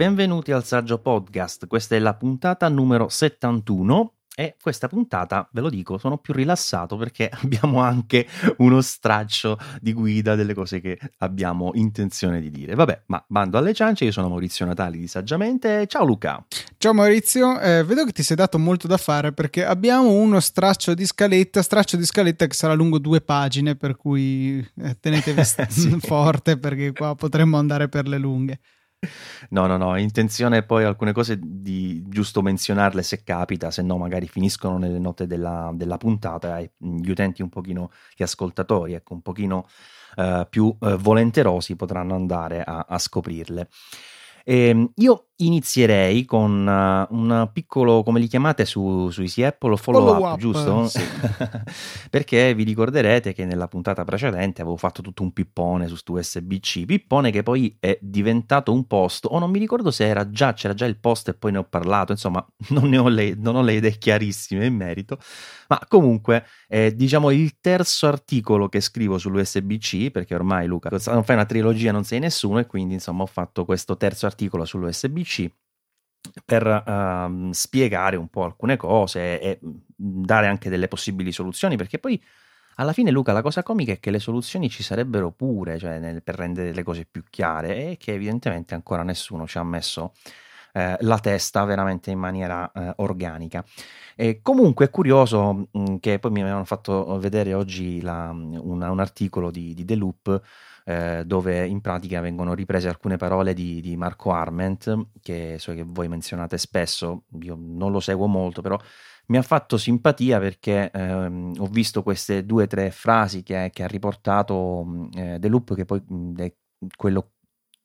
benvenuti al Saggio Podcast. Questa è la puntata numero 71 e questa puntata, ve lo dico, sono più rilassato perché abbiamo anche uno straccio di guida delle cose che abbiamo intenzione di dire. Vabbè, ma bando alle ciance, io sono Maurizio Natali di Saggiamente. Ciao Luca. Ciao Maurizio, eh, vedo che ti sei dato molto da fare perché abbiamo uno straccio di scaletta, straccio di scaletta che sarà lungo due pagine, per cui eh, tenetevi sì. forte perché qua potremmo andare per le lunghe. No, no, no, intenzione poi alcune cose di giusto menzionarle se capita, se no magari finiscono nelle note della, della puntata e gli utenti un pochino, gli ascoltatori, ecco, un pochino uh, più uh, volenterosi potranno andare a, a scoprirle. E ehm, io inizierei con uh, un piccolo, come li chiamate su, su Easy Apple, follow, follow up, up, giusto? Sì. Perché vi ricorderete che nella puntata precedente avevo fatto tutto un pippone su stu USB-C, pippone che poi è diventato un post, o non mi ricordo se era già, c'era già il post e poi ne ho parlato, insomma non, ne ho, le, non ho le idee chiarissime in merito, ma comunque è diciamo il terzo articolo che scrivo sull'USB-C, perché ormai Luca non fai una trilogia, non sei nessuno e quindi insomma ho fatto questo terzo articolo sull'USB-C per uh, spiegare un po' alcune cose e dare anche delle possibili soluzioni, perché poi alla fine Luca la cosa comica è che le soluzioni ci sarebbero pure, cioè nel, per rendere le cose più chiare e che evidentemente ancora nessuno ci ha messo eh, la testa veramente in maniera eh, organica. E comunque è curioso mh, mm, che poi mi avevano fatto vedere oggi la, una, un articolo di, di The Loop eh, dove in pratica vengono riprese alcune parole di, di, Marco Arment, che so che voi menzionate spesso, io non lo seguo molto, però mi ha fatto simpatia perché ehm, ho visto queste due o tre frasi che, che ha riportato eh, The Loop, che poi è quello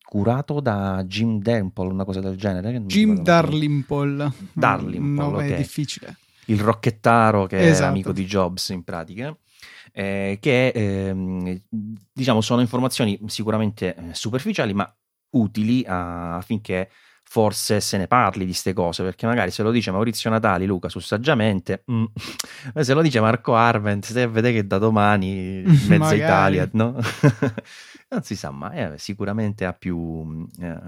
curato da Jim Darlimple, una cosa del genere. Jim Darlimple. Darlimple, no, okay. è difficile. Il rocchettaro che esatto. è amico di Jobs in pratica eh, che eh, diciamo sono informazioni sicuramente eh, superficiali ma utili a, affinché forse se ne parli di queste cose, perché magari se lo dice Maurizio Natali, Luca, su Saggiamente, mm, se lo dice Marco Arment, se vede che da domani mezza Italia, no? non si sa mai, eh, sicuramente ha più, eh,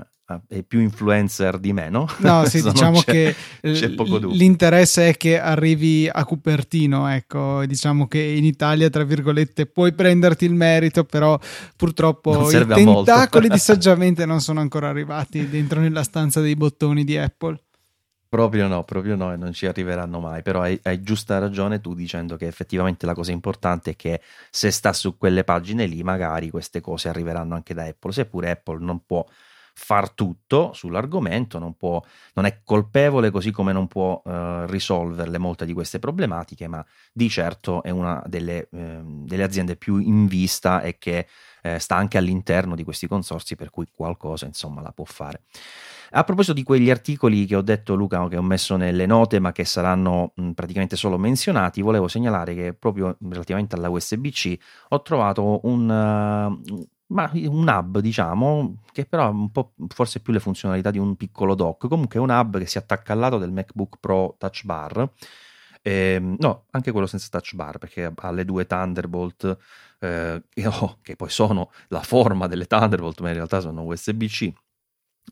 è più influencer di me, no? No, sì, diciamo che c'è l'interesse è che arrivi a Cupertino, ecco, diciamo che in Italia, tra virgolette, puoi prenderti il merito, però purtroppo i tentacoli di saggiamente non sono ancora arrivati dentro nella stanza dei bottoni di Apple. Proprio no, proprio no, e non ci arriveranno mai. Però hai, hai, giusta ragione tu dicendo che effettivamente la cosa importante è che se sta su quelle pagine lì, magari queste cose arriveranno anche da Apple. Seppure Apple non può far tutto sull'argomento, non, può, non è colpevole così come non può eh, risolverle molte di queste problematiche, ma di certo è una delle, eh, delle aziende più in vista e che eh, sta anche all'interno di questi consorsi, per cui qualcosa insomma la può fare. A proposito di quegli articoli che ho detto Luca, che ho messo nelle note, ma che saranno mh, praticamente solo menzionati, volevo segnalare che proprio relativamente alla USB-C ho trovato un, uh, ma un hub, diciamo, che però ha un po' forse più le funzionalità di un piccolo dock. Comunque è un hub che si attacca al lato del MacBook Pro Touch Bar. Eh, no, anche quello senza touch bar perché ha le due Thunderbolt eh, che poi sono la forma delle Thunderbolt, ma in realtà sono USB-C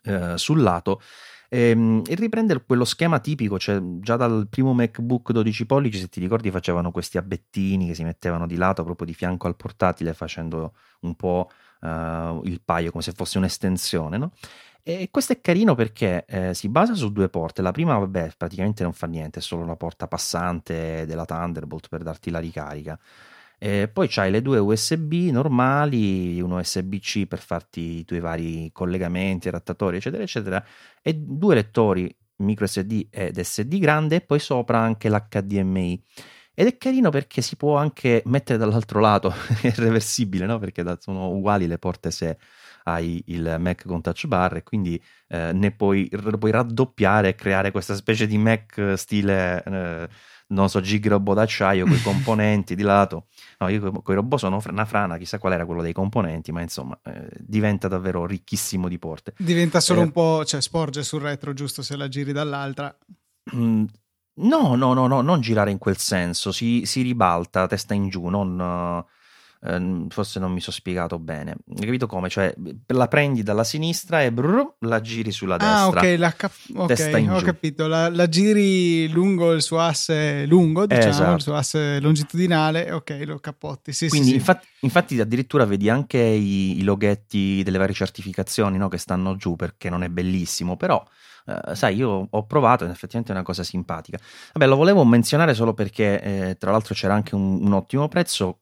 eh, sul lato. Ehm, e, riprende quello schema tipico, cioè già dal primo MacBook 12 pollici, se ti ricordi, facevano questi abbettini che si mettevano di lato proprio di fianco al portatile, facendo un po' uh, il paio come se fosse un'estensione, no? E questo è carino perché eh, si basa su due porte. La prima, vabbè, praticamente non fa niente, è solo una porta passante della Thunderbolt per darti la ricarica. E poi c'hai le due USB normali, uno USB-C per farti i tuoi vari collegamenti, adattatori, eccetera, eccetera, e due lettori micro SD ed SD grande, e poi sopra anche l'HDMI. Ed è carino perché si può anche mettere dall'altro lato, è reversibile, no? Perché sono uguali le porte se hai il Mac con touch bar e quindi eh, ne puoi, puoi, raddoppiare e creare questa specie di Mac stile, eh, non so, gig robot d'acciaio con i componenti di lato. No, io con i robot sono una frana, chissà qual era quello dei componenti, ma insomma eh, diventa davvero ricchissimo di porte. Diventa solo un po', cioè sporge sul retro giusto se la giri dall'altra. Mm, No, no, no, no, non girare in quel senso, si, si ribalta testa in giù, non, eh, forse non mi sono spiegato bene. Hai capito come? Cioè, la prendi dalla sinistra e brrr, la giri sulla ah, destra. Ah, ok, la cap- okay ho giù. capito. La, la, giri lungo il suo asse lungo, diciamo, esatto. il suo asse longitudinale, ok, lo capotti. Sì, Quindi, sì, infatti, sì. infatti, addirittura vedi anche i, i loghetti delle varie certificazioni no, che stanno giù perché non è bellissimo, però. Uh, sai, io ho provato ed effettivamente è una cosa simpatica. Vabbè, lo volevo menzionare solo perché, eh, tra l'altro, c'era anche un, un, ottimo prezzo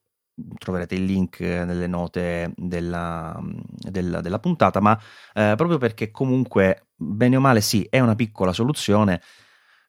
troverete il link nelle note della, della, della puntata, ma eh, proprio perché comunque, bene o male, sì, è una piccola soluzione,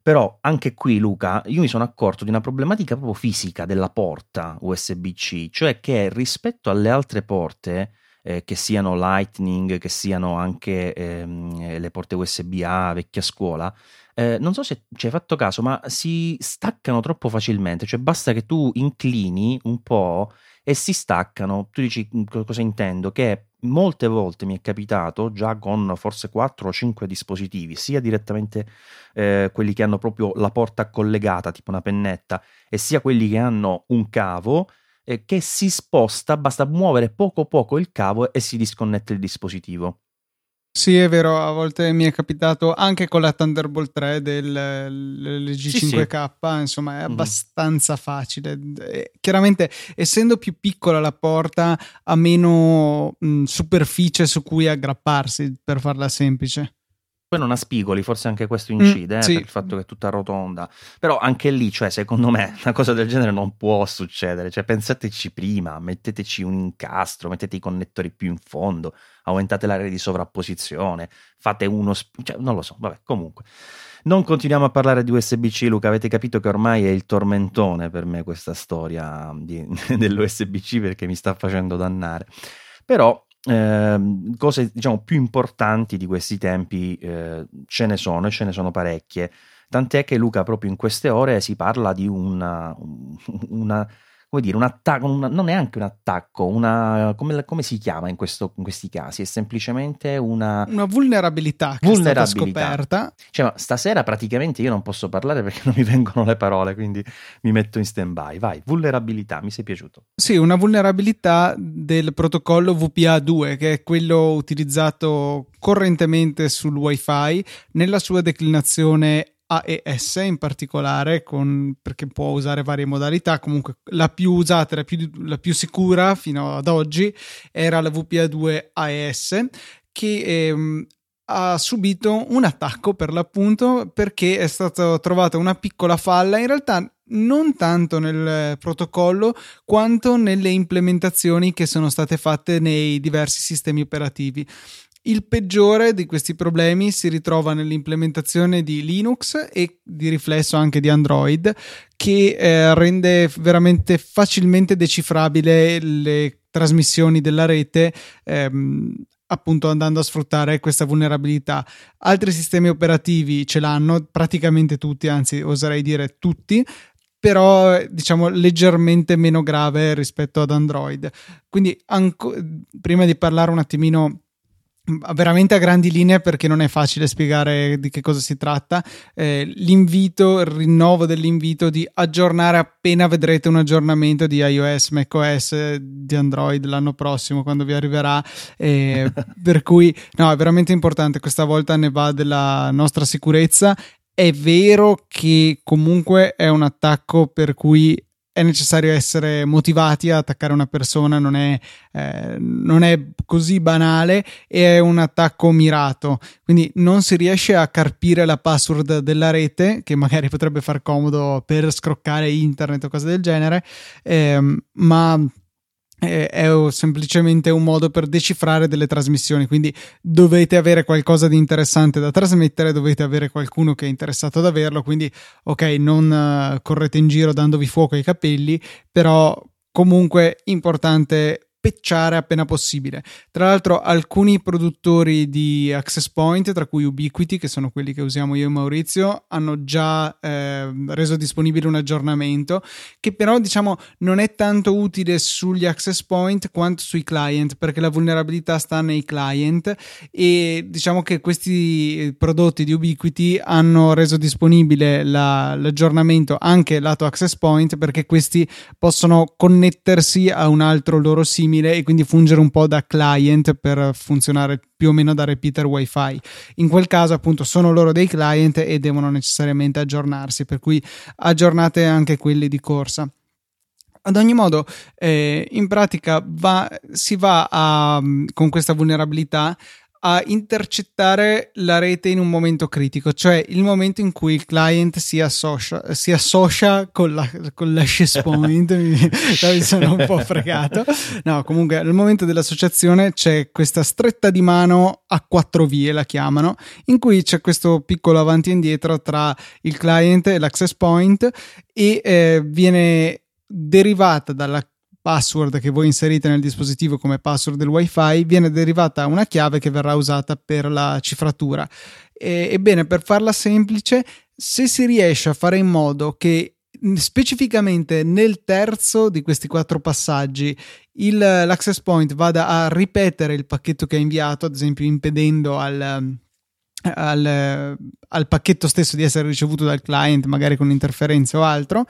però anche qui, Luca, io mi sono accorto di una problematica proprio fisica della porta USB-C, cioè che rispetto alle altre porte, eh, che siano Lightning, che siano anche ehm, le porte USB-A vecchia scuola, eh, non so se ci hai fatto caso, ma si staccano troppo facilmente, cioè basta che tu inclini un po' e si staccano. Tu dici mm, cosa intendo? Che molte volte mi è capitato già con forse 4 o 5 dispositivi, sia direttamente eh, quelli che hanno proprio la porta collegata, tipo una pennetta, e sia quelli che hanno un cavo eh, che si sposta, basta muovere poco poco il cavo e si disconnette il dispositivo. Sì, è vero, a volte mi è capitato anche con la Thunderbolt 3 del G5K, sì, sì. insomma, è mhm. abbastanza mm. facile. Chiaramente, essendo più piccola la porta, ha meno mh, superficie su cui aggrapparsi, per farla semplice. Poi non ha spigoli, forse anche questo mm, incide, mm, eh, sì. per il fatto che è tutta rotonda. Però anche lì, cioè, secondo me, una cosa del genere non può succedere. Cioè, pensateci prima, metteteci un incastro, mettete i connettori più in fondo, aumentate l'area di sovrapposizione, fate uno... Sp- cioè, non lo so, vabbè, comunque. Non continuiamo a parlare di USB-C, Luca. Avete capito che ormai è il tormentone per me questa storia di, dell'USB-C perché mi sta facendo dannare. Però eh, cose diciamo più importanti di questi tempi eh, ce ne sono e ce ne sono parecchie. Tant'è che Luca proprio in queste ore si parla di una, una come dire, un attacco, un, non è anche un attacco, una, come, come si chiama in, questo, in, questi casi? È semplicemente una... Una vulnerabilità che vulnerabilità. è scoperta. Cioè, stasera praticamente io non posso parlare perché non mi vengono le parole, quindi mi metto in stand-by. Vai, vulnerabilità, mi sei piaciuto? Sì, una vulnerabilità del protocollo VPA2, che è quello utilizzato correntemente sul Wi-Fi nella sua declinazione AES in particolare, con, perché può usare varie modalità. Comunque, la più usata, la più, la più sicura fino ad oggi era la VPA2 AES, che ehm, ha subito un attacco per l'appunto perché è stata trovata una piccola falla. In realtà, non tanto nel protocollo quanto nelle implementazioni che sono state fatte nei diversi sistemi operativi. Il peggiore di questi problemi si ritrova nell'implementazione di Linux e di riflesso anche di Android, che eh, rende veramente facilmente decifrabile le trasmissioni della rete. Ehm, appunto andando a sfruttare questa vulnerabilità. Altri sistemi operativi ce l'hanno, praticamente tutti, anzi oserei dire tutti, però diciamo leggermente meno grave rispetto ad Android. Quindi anco, prima di parlare un attimino veramente a grandi linee perché non è facile spiegare di che cosa si tratta. Eh, l'invito, il rinnovo dell'invito di aggiornare appena vedrete un aggiornamento di iOS, macOS, di Android l'anno prossimo quando vi arriverà. Eh, per cui no, è veramente importante. Questa volta ne va della nostra sicurezza. È vero che comunque è un attacco per cui è necessario essere motivati a attaccare una persona, non è, eh, non è, così banale e è un attacco mirato. Quindi non si riesce a carpire la password della rete, che magari potrebbe far comodo per scroccare internet o cose del genere, ehm, ma è semplicemente un modo per decifrare delle trasmissioni. Quindi dovete avere qualcosa di interessante da trasmettere, dovete avere qualcuno che è interessato ad averlo. Quindi, ok, non uh, correte in giro dandovi fuoco ai capelli, però comunque importante pecciare appena possibile. Tra l'altro alcuni produttori di access point, tra cui Ubiquiti, che sono quelli che usiamo io e Maurizio, hanno già eh, reso disponibile un aggiornamento che però diciamo non è tanto utile sugli access point quanto sui client perché la vulnerabilità sta nei client e diciamo che questi prodotti di Ubiquiti hanno reso disponibile la, l'aggiornamento anche lato access point perché questi possono connettersi a un altro loro simile simile e quindi fungere un po' da client per funzionare più o meno da repeater wifi. In quel caso appunto sono loro dei client e devono necessariamente aggiornarsi, per cui aggiornate anche quelli di corsa. Ad ogni modo, eh, in pratica va, si va a, con questa vulnerabilità a intercettare la rete in un momento critico, cioè il momento in cui il client si associa, si associa con, la, con l'access point. mi sono un po' fregato. No, comunque, nel momento dell'associazione c'è questa stretta di mano a quattro vie, la chiamano, in cui c'è questo piccolo avanti e indietro tra il client e l'access point e eh, viene derivata dalla password che voi inserite nel dispositivo come password del wifi viene derivata una chiave che verrà usata per la cifratura. E, ebbene, per farla semplice, se si riesce a fare in modo che specificamente nel terzo di questi quattro passaggi il, l'access point vada a ripetere il pacchetto che ha inviato, ad esempio impedendo al, al, al, pacchetto stesso di essere ricevuto dal client, magari con interferenze o altro,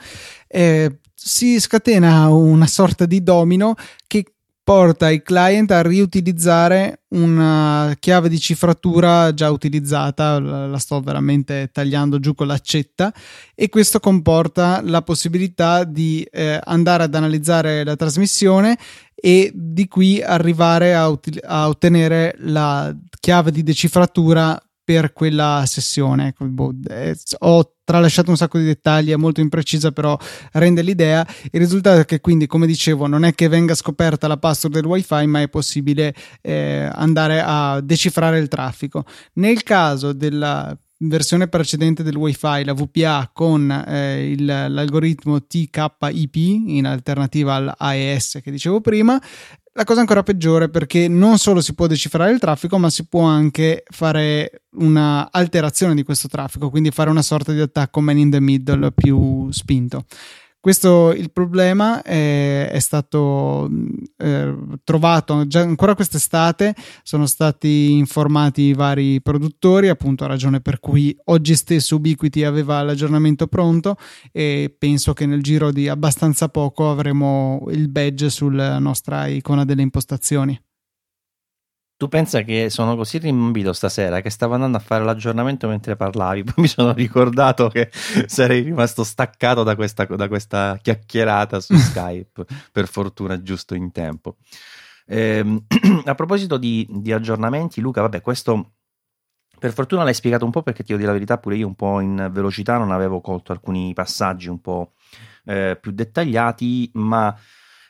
eh, si scatena una sorta di domino che porta i client a riutilizzare una chiave di cifratura già utilizzata, la sto veramente tagliando giù con l'accetta e questo comporta la possibilità di eh, andare ad analizzare la trasmissione e di qui arrivare a, ut- a ottenere la chiave di decifratura per quella sessione. Ecco, boh, ho tralasciato un sacco di dettagli, è molto imprecisa, però rende l'idea. Il risultato è che quindi, come dicevo, non è che venga scoperta la password del wifi, ma è possibile eh, andare a decifrare il traffico. Nel caso della versione precedente del wifi, la VPA con eh, il, l'algoritmo TKIP in alternativa all'AES che dicevo prima, la cosa ancora peggiore perché non solo si può decifrare il traffico, ma si può anche fare una alterazione di questo traffico, quindi fare una sorta di attacco man in the middle più spinto. Questo il problema è, è stato eh, trovato già ancora quest'estate. Sono stati informati i vari produttori, appunto, ragione per cui oggi stesso Ubiquiti aveva l'aggiornamento pronto e penso che nel giro di abbastanza poco avremo il badge sulla nostra icona delle impostazioni. Tu pensa che sono così rimbambito stasera che stavo andando a fare l'aggiornamento mentre parlavi, poi mi sono ricordato che sarei rimasto staccato da questa, da questa chiacchierata su Skype, per fortuna giusto in tempo. Ehm, a proposito di, di, aggiornamenti, Luca, vabbè, questo per fortuna l'hai spiegato un po' perché ti devo dire la verità, pure io un po' in velocità non avevo colto alcuni passaggi un po' eh, più dettagliati, ma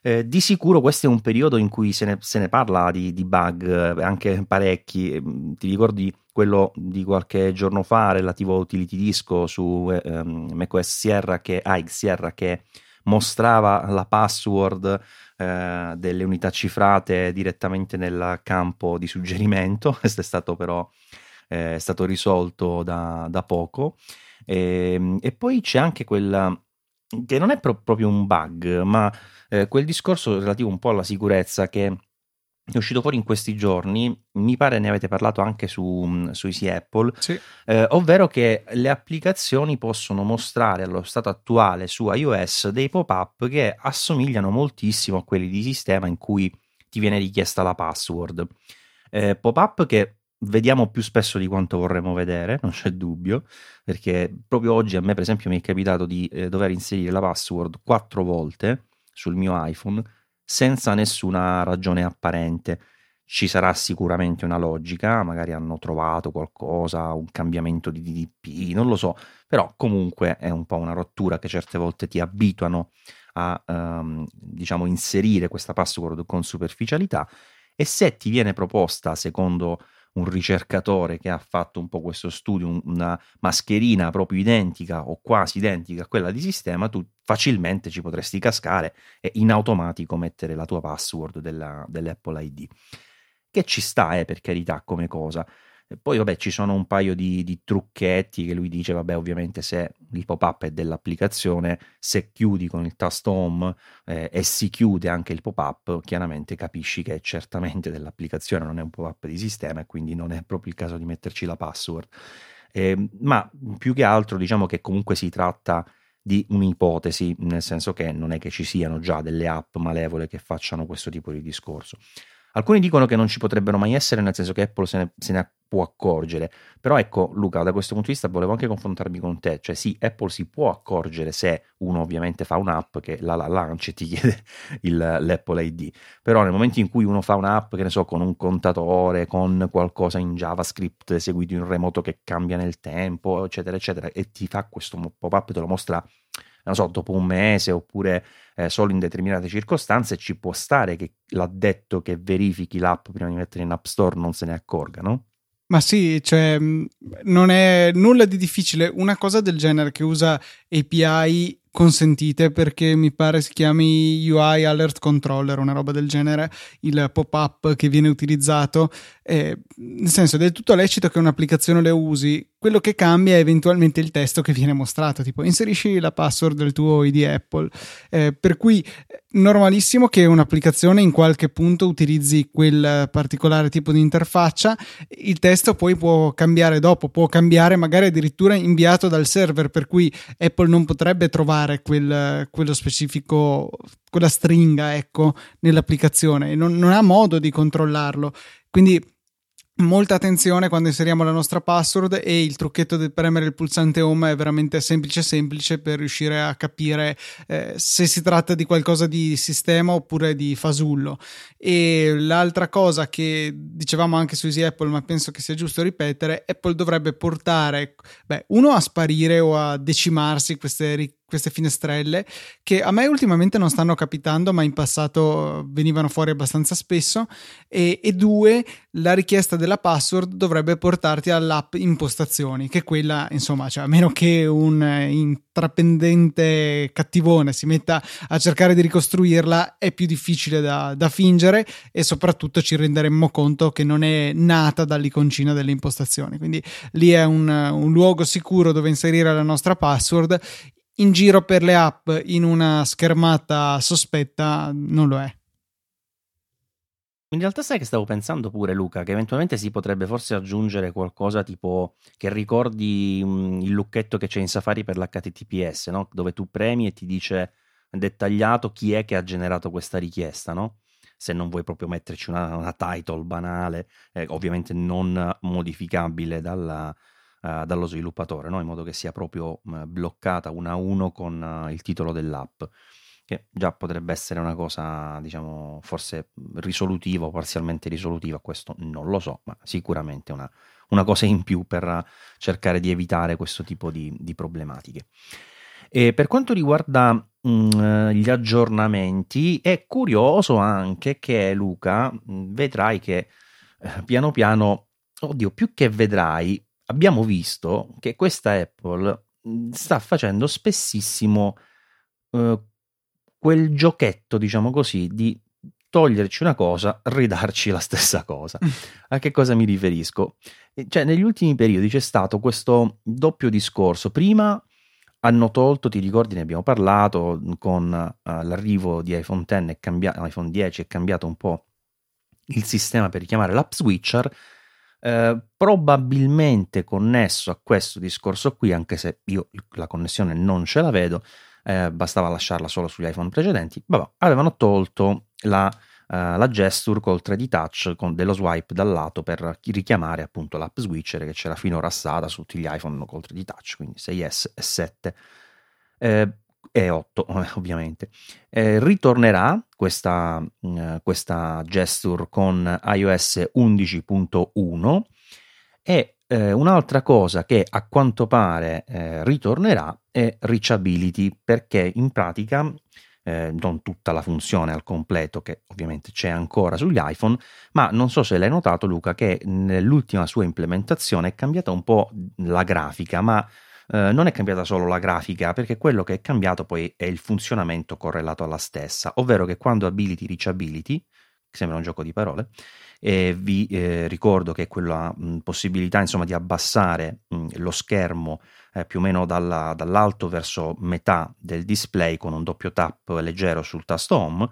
eh, di sicuro questo è un periodo in cui se ne, se ne parla di, di, bug, eh, anche parecchi. Mm, ti ricordi quello di qualche giorno fa relativo a Utility Disco su eh, um, macOS Sierra che, ah, Sierra che mostrava la password eh, delle unità cifrate direttamente nel campo di suggerimento. Questo è stato però eh, è stato risolto da, da poco. E, ehm, e, poi c'è anche quella che non è pro- proprio un bug, ma eh, quel discorso relativo un po' alla sicurezza che è uscito fuori in questi giorni, mi pare ne avete parlato anche su, mm, su Easy Apple, sì. eh, ovvero che le applicazioni possono mostrare allo stato attuale su iOS dei pop-up che assomigliano moltissimo a quelli di sistema in cui ti viene richiesta la password. Eh, pop-up che vediamo più spesso di quanto vorremmo vedere, non c'è dubbio, perché proprio oggi a me per esempio mi è capitato di eh, dover inserire la password quattro volte sul mio iPhone senza nessuna ragione apparente. Ci sarà sicuramente una logica, magari hanno trovato qualcosa, un cambiamento di DDP, non lo so, però comunque è un po' una rottura che certe volte ti abituano a um, diciamo inserire questa password con superficialità e se ti viene proposta secondo un ricercatore che ha fatto un po' questo studio, una mascherina proprio identica o quasi identica a quella di sistema, tu facilmente ci potresti cascare e in automatico mettere la tua password della, dell'Apple ID. Che ci sta, eh, per carità, come cosa. E poi, vabbè, ci sono un paio di, di, trucchetti che lui dice, vabbè, ovviamente se il pop-up è dell'applicazione, se chiudi con il tasto home eh, e si chiude anche il pop-up, chiaramente capisci che è certamente dell'applicazione, non è un pop-up di sistema e quindi non è proprio il caso di metterci la password. Eh, ma più che altro diciamo che comunque si tratta di un'ipotesi, nel senso che non è che ci siano già delle app malevole che facciano questo tipo di discorso. Alcuni dicono che non ci potrebbero mai essere, nel senso che Apple se ne, se ne, può accorgere. Però ecco, Luca, da questo punto di vista volevo anche confrontarmi con te. Cioè, sì, Apple si può accorgere se uno ovviamente fa un'app che la, la lancia e ti chiede il, l'Apple ID. Però nel momento in cui uno fa un'app, che ne so, con un contatore, con qualcosa in JavaScript eseguito in remoto che cambia nel tempo, eccetera, eccetera, e ti fa questo pop-up, te lo mostra non so, dopo un mese oppure eh, solo in determinate circostanze, ci può stare che l'addetto che verifichi l'app prima di mettere in App Store non se ne accorga, no? Ma sì, cioè, non è nulla di difficile. Una cosa del genere che usa API consentite perché mi pare si chiami UI Alert Controller, una roba del genere, il pop-up che viene utilizzato. Eh, nel senso, è del tutto lecito che un'applicazione le usi, quello che cambia è eventualmente il testo che viene mostrato, tipo inserisci la password del tuo ID Apple. Eh, per cui normalissimo che un'applicazione in qualche punto utilizzi quel particolare tipo di interfaccia, il testo poi può cambiare dopo, può cambiare magari addirittura inviato dal server, per cui Apple non potrebbe trovare quel, quello specifico, quella stringa, ecco, nell'applicazione, non, non ha modo di controllarlo. Quindi Molta attenzione quando inseriamo la nostra password e il trucchetto di premere il pulsante home è veramente semplice semplice per riuscire a capire eh, se si tratta di qualcosa di sistema oppure di fasullo. E l'altra cosa che dicevamo anche su Easy Apple, ma penso che sia giusto ripetere, Apple dovrebbe portare, beh, uno a sparire o a decimarsi queste richieste queste finestrelle che a me ultimamente non stanno capitando ma in passato venivano fuori abbastanza spesso. E, e due la richiesta della password dovrebbe portarti all'app impostazioni che quella insomma cioè, a meno che un intraprendente cattivone si metta a cercare di ricostruirla è più difficile da, da fingere e soprattutto ci renderemmo conto che non è nata dall'iconcina delle impostazioni. Quindi lì è un, un luogo sicuro dove inserire la nostra password in giro per le app in una schermata sospetta non lo è. In realtà sai che stavo pensando pure Luca, che eventualmente si potrebbe forse aggiungere qualcosa tipo che ricordi il lucchetto che c'è in Safari per l'HTTPS, no? dove tu premi e ti dice dettagliato chi è che ha generato questa richiesta, no? se non vuoi proprio metterci una, una title banale, eh, ovviamente non modificabile dalla, uh, dallo sviluppatore, no? in modo che sia proprio uh, bloccata una a uno con uh, il titolo dell'app, che già potrebbe essere una cosa, diciamo, forse risolutiva o parzialmente risolutiva, questo non lo so, ma sicuramente una, una cosa in più per cercare di evitare questo tipo di, di problematiche. E per quanto riguarda mh, mm, gli aggiornamenti, è curioso anche che Luca, vedrai che eh, piano piano, oddio, più che vedrai, abbiamo visto che questa Apple mhmm, sta facendo spessissimo eh, quel giochetto, diciamo così, di toglierci una cosa, ridarci la stessa cosa. A che cosa mi riferisco? Cioè, negli ultimi periodi c'è stato questo doppio discorso. Prima hanno tolto, ti ricordi, ne abbiamo parlato, con uh, l'arrivo di iPhone, X cambia- iPhone 10 è cambiato un po' il sistema per richiamare l'app switcher eh, probabilmente connesso a questo discorso qui, anche se io la connessione non ce la vedo, eh, bastava lasciarla solo sugli iPhone precedenti, vabbè, avevano tolto la, uh, la gesture col 3D touch con dello swipe dal lato per richiamare appunto l'app switcher che c'era finora stata su tutti gli iPhone col 3D touch, quindi 6S e 7. Eh, e 8 ovviamente. Eh, ritornerà questa, eh, questa, gesture con iOS 11.1 e eh, un'altra cosa che a quanto pare eh, ritornerà è reachability perché in pratica eh, non tutta la funzione al completo che ovviamente c'è ancora sugli iPhone, ma non so se l'hai notato Luca che nell'ultima sua implementazione è cambiata un po' la grafica, ma eh, non è cambiata solo la grafica, perché quello che è cambiato poi è il funzionamento correlato alla stessa, ovvero che quando ability reachability, che sembra un gioco di parole, e vi eh, ricordo che quella mh, possibilità insomma di abbassare mh, lo schermo eh, più o meno dalla, dall'alto verso metà del display con un doppio tap leggero sul tasto home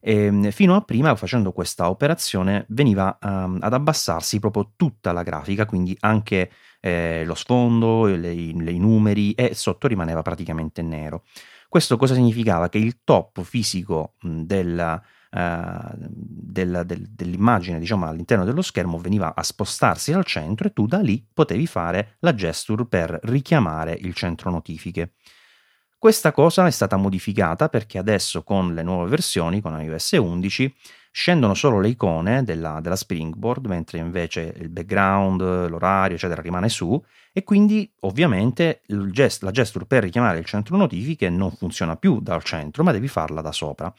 e fino a prima facendo questa operazione veniva um, ad abbassarsi proprio tutta la grafica quindi anche eh, lo sfondo i numeri e sotto rimaneva praticamente nero questo cosa significava che il top fisico mh, della eh, del, dell'immagine diciamo, all'interno dello schermo veniva a spostarsi al centro e tu da lì potevi fare la gesture per richiamare il centro notifiche. Questa cosa è stata modificata perché adesso con le nuove versioni, con iOS 11, scendono solo le icone della, della, Springboard, mentre invece il background, l'orario, eccetera, rimane su, e quindi ovviamente gest, la gesture per richiamare il centro notifiche non funziona più dal centro, ma devi farla da sopra.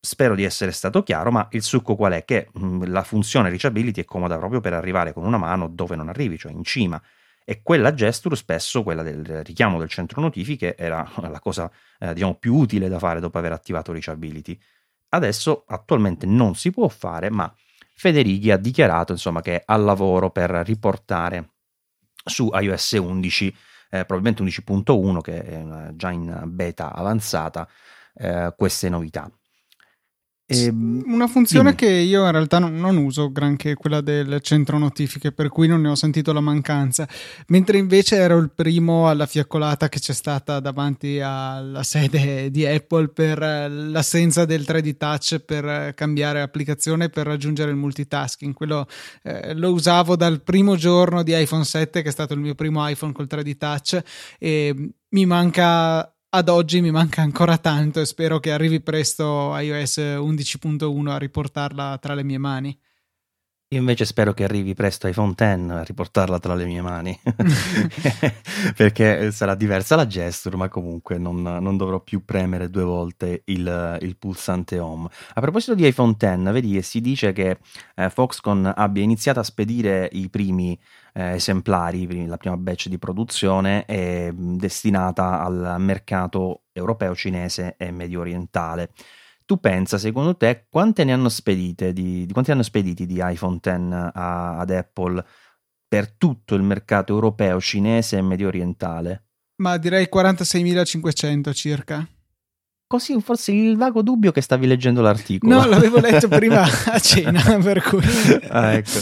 Spero di essere stato chiaro, ma il succo qual è? Che mh, mm, la funzione reachability è comoda proprio per arrivare con una mano dove non arrivi, cioè in cima. E quella gesture, spesso quella del richiamo del centro notifiche, era la cosa eh, diciamo, più utile da fare dopo aver attivato reachability. Adesso attualmente non si può fare, ma Federighi ha dichiarato insomma, che è al lavoro per riportare su iOS 11, eh, probabilmente 11.1, che è già in beta avanzata, eh, queste novità. Ehm, una funzione dimmi. che io in realtà non, non, uso granché, quella del centro notifiche, per cui non ne ho sentito la mancanza. Mentre invece ero il primo alla fiaccolata che c'è stata davanti alla sede di Apple per l'assenza del 3D touch per cambiare applicazione per raggiungere il multitasking. Quello eh, lo usavo dal primo giorno di iPhone 7, che è stato il mio primo iPhone col 3D touch, e mi manca ad oggi mi manca ancora tanto e spero che arrivi presto iOS 11.1 a riportarla tra le mie mani. Io invece spero che arrivi presto iPhone X a riportarla tra le mie mani, perché sarà diversa la gesture, ma comunque non, non dovrò più premere due volte il, il, pulsante home. A proposito di iPhone X, vedi, si dice che eh, Foxconn abbia iniziato a spedire i primi eh, esemplari, la prima batch di produzione è destinata al mercato europeo, cinese e medio orientale tu pensa, secondo te, quante ne hanno spedite di, di quanti hanno spediti di iPhone X a, ad Apple per tutto il mercato europeo, cinese e medio orientale? Ma direi 46.500 circa così forse il vago dubbio che stavi leggendo l'articolo. No, l'avevo letto prima a cena, per cui... ah, ecco.